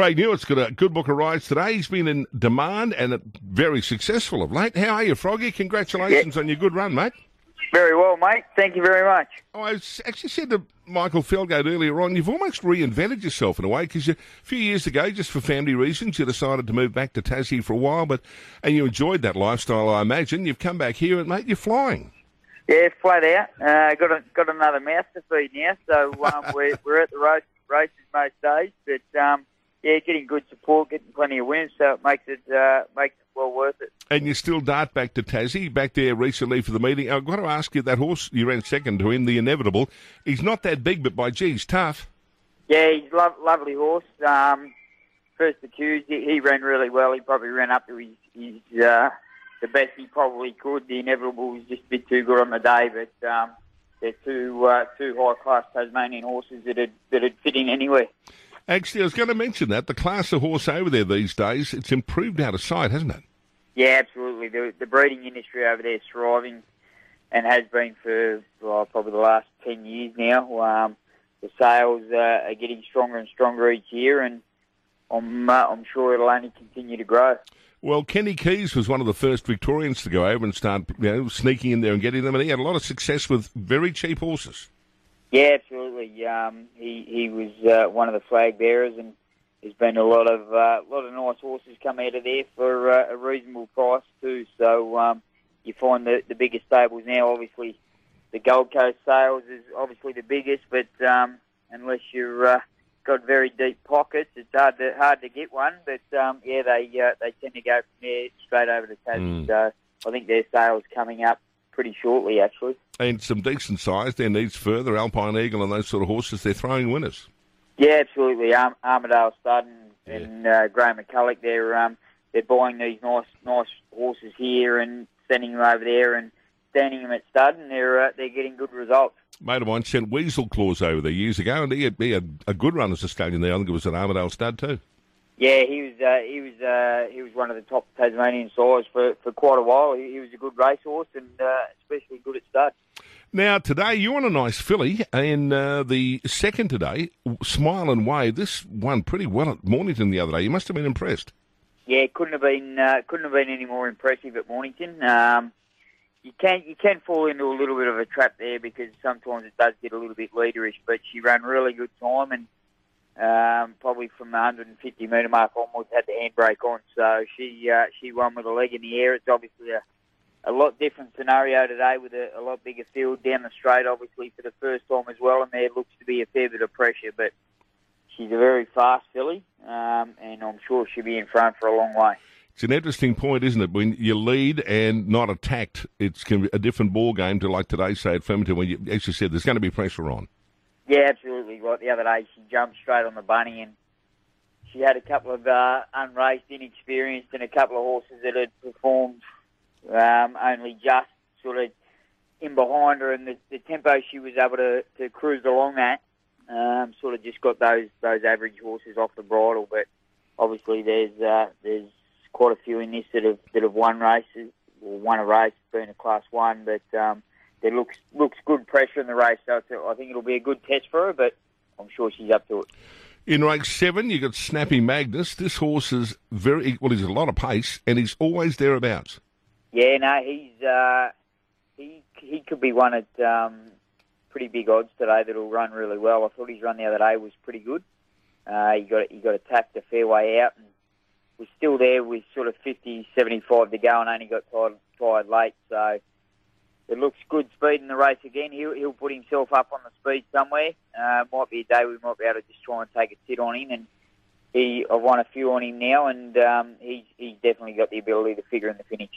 Craig Newitt's got a good book of rides today. He's been in demand and very successful of late. How are you, Froggy? Congratulations on your good run, mate. Very well, mate. Thank you very much. Oh, I actually said to Michael Felgate earlier on, you've almost reinvented yourself in a way because a few years ago, just for family reasons, you decided to move back to Tassie for a while, but and you enjoyed that lifestyle, I imagine. You've come back here and, mate, you're flying. Yeah, flat out. Uh, got a, got another mouth to feed now, so um, we're, we're at the race, races most days, but um, yeah, getting good support, getting plenty of wins, so it makes it uh, makes it well worth it. And you still dart back to Tassie, back there recently for the meeting. I've got to ask you, that horse you ran second to him, the Inevitable, he's not that big, but by geez, tough. Yeah, he's a lo- lovely horse. Um, first accused, he, he ran really well. He probably ran up to his, his uh, the best he probably could. The Inevitable was just a bit too good on the day, but um, they're two uh, two high class Tasmanian horses that would that would fit in anywhere. Actually, I was going to mention that the class of horse over there these days, it's improved out of sight, hasn't it? Yeah, absolutely. The, the breeding industry over there is thriving and has been for well, probably the last 10 years now. Um, the sales uh, are getting stronger and stronger each year, and I'm, uh, I'm sure it'll only continue to grow. Well, Kenny Keys was one of the first Victorians to go over and start you know, sneaking in there and getting them, and he had a lot of success with very cheap horses. Yeah, absolutely. Um, he he was uh, one of the flag bearers, and there's been a lot of uh, lot of nice horses come out of there for uh, a reasonable price too. So um, you find the the biggest stables now. Obviously, the Gold Coast sales is obviously the biggest, but um, unless you're uh, got very deep pockets, it's hard to hard to get one. But um, yeah, they uh, they tend to go from there straight over to Tassie. Mm. So I think their sales coming up pretty shortly, actually. And some decent size. There needs further Alpine Eagle and those sort of horses. They're throwing winners. Yeah, absolutely. Arm- Armadale Stud and, and uh, Graham McCulloch, they're um, they're buying these nice nice horses here and sending them over there and standing them at stud, and they're uh, they're getting good results. Mate of mine sent Weasel Claws over there years ago, and he had, he had a good run as a stallion there. I think it was an Armadale stud too. Yeah, he was uh, he was uh, he was one of the top Tasmanian sires for, for quite a while. He, he was a good racehorse and uh, especially good at stud. Now, today you're on a nice filly, and uh, the second today, Smile and Wave. This won pretty well at Mornington the other day. You must have been impressed. Yeah, couldn't have been uh, couldn't have been any more impressive at Mornington. Um, you can you can fall into a little bit of a trap there because sometimes it does get a little bit leaderish. But she ran really good time and um, probably from the 150 metre mark onwards had the handbrake on. So she uh, she won with a leg in the air. It's obviously a a lot different scenario today with a, a lot bigger field down the straight, obviously for the first time as well, and there looks to be a fair bit of pressure. But she's a very fast filly, um, and I'm sure she'll be in front for a long way. It's an interesting point, isn't it? When you lead and not attacked, it's can be a different ball game to like today, say at Flemington, when you, as you said, there's going to be pressure on. Yeah, absolutely. Like the other day, she jumped straight on the bunny, and she had a couple of uh, unraced, inexperienced, and a couple of horses that had performed um, only just sort of in behind her, and the, the tempo she was able to, to cruise along at um, sort of just got those those average horses off the bridle. But obviously, there's uh, there's quite a few in this that have that have won races or won a race, been a class one, but um, there looks looks good pressure in the race. So a, I think it'll be a good test for her, but I'm sure she's up to it. In race seven, you got Snappy Magnus. This horse is very well. He's a lot of pace, and he's always thereabouts. Yeah, no, he's uh, he he could be one at um, pretty big odds today. That'll run really well. I thought his run the other day was pretty good. Uh, he got he got attacked a fair way out and was still there with sort of 50, 75 to go and only got tired, tired late. So it looks good speed in the race again. He'll, he'll put himself up on the speed somewhere. Uh, might be a day we might be able to just try and take a sit on him. And he, I've won a few on him now, and um, he's, he's definitely got the ability to figure in the finish.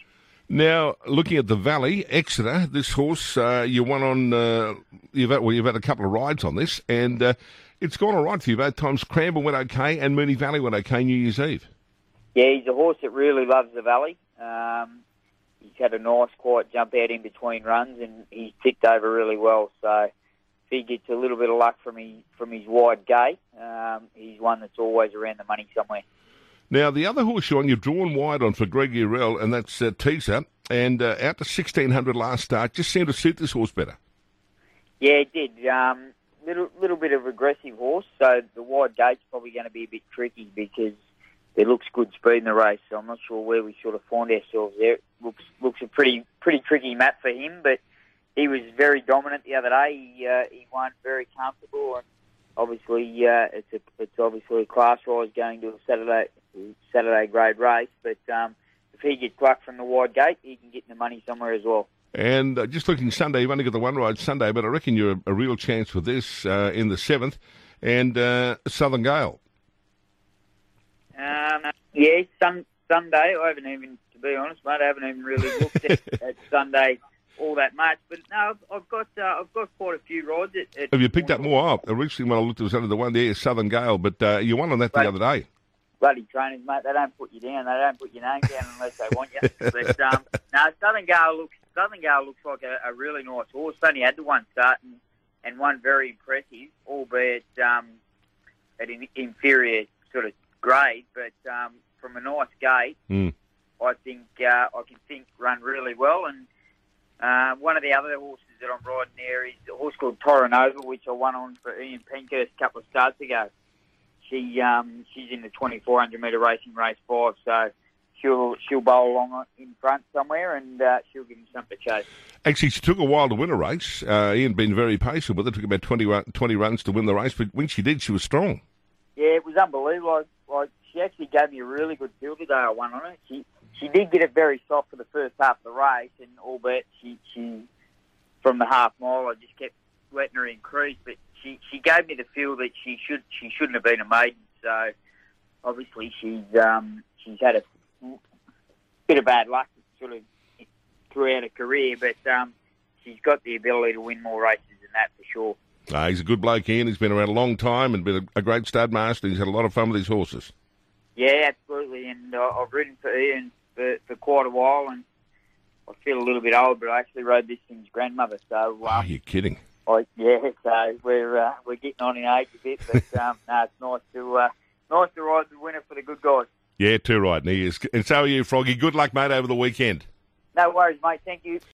Now, looking at the Valley, Exeter, this horse, uh, you won on, uh, you've had, well, you've had a couple of rides on this, and uh, it's gone all right for you both times. Cranbourne went okay, and Moonee Valley went okay New Year's Eve. Yeah, he's a horse that really loves the Valley. Um, he's had a nice, quiet jump out in between runs, and he's ticked over really well. So if he gets a little bit of luck from his, from his wide gate, um, he's one that's always around the money somewhere. Now, the other horse you're on, you've drawn wide on for Greg Eurell, and that's uh, Teaser. And uh, out to 1600 last start, just seemed to suit this horse better. Yeah, it did. Um, little little bit of aggressive horse, so the wide gate's probably going to be a bit tricky because there looks good speed in the race. So I'm not sure where we sort of find ourselves there. It looks looks a pretty pretty tricky map for him, but he was very dominant the other day. He uh, he won very comfortable, and obviously uh, it's a, it's obviously a class rise going to a Saturday Saturday grade race. But um, if he gets plucked from the wide gate, he can get the money somewhere as well. And uh, just looking Sunday, you've only got the one ride Sunday, but I reckon you're a, a real chance with this uh, in the seventh and uh, Southern Gale. Um, yeah, sun, Sunday. I haven't even, to be honest, mate, I haven't even really looked at, at Sunday all that much. But no, I've, I've got uh, I've got quite a few rides. At, at Have you picked up more up? Originally, when I looked, it was under the one there, Southern Gale, but uh, you won on that the other day. bloody trainers, mate. They don't put you down. They don't put your name down unless they want you. But um, no, Southern Gale looks Southern Gale looks like a, a really nice horse. Only had the one start and, and one very impressive, albeit um, at an inferior sort of grade. But um, from a nice gate, Mm. I think uh, I can think run really well. And uh, one of the other horses that I'm riding there is a horse called Toronova, which I won on for Ian Pinkhurst a couple of starts ago. She um, she's in the 2400 metre racing race five, so she'll she'll bowl along in front somewhere, and uh, she'll give him something to chase. Actually, she took a while to win a race. Uh, Ian been very patient with it. Took about 20, run, 20 runs to win the race, but when she did, she was strong. Yeah, it was unbelievable. Like, she actually gave me a really good feel today. I won on it. She she did get it very soft for the first half of the race, and albeit she she from the half mile, I just kept letting her increase, but she she gave me the feel that she should she shouldn't have been a maiden. So obviously she's um she's had a bit of bad luck sort of throughout her career, but um she's got the ability to win more races than that for sure. Uh, he's a good bloke, Ian. He's been around a long time and been a, a great stud master. He's had a lot of fun with his horses. Yeah, absolutely. And uh, I've ridden for Ian for, for quite a while, and I feel a little bit old, but I actually rode this thing's grandmother. So, Oh, um, you're kidding. I, yeah, so we're uh, we're getting on in age a bit, but um, no, it's nice to uh, nice to ride the winner for the good guys. Yeah, too right. And, he is. and so are you, Froggy. Good luck, mate, over the weekend. No worries, mate. Thank you.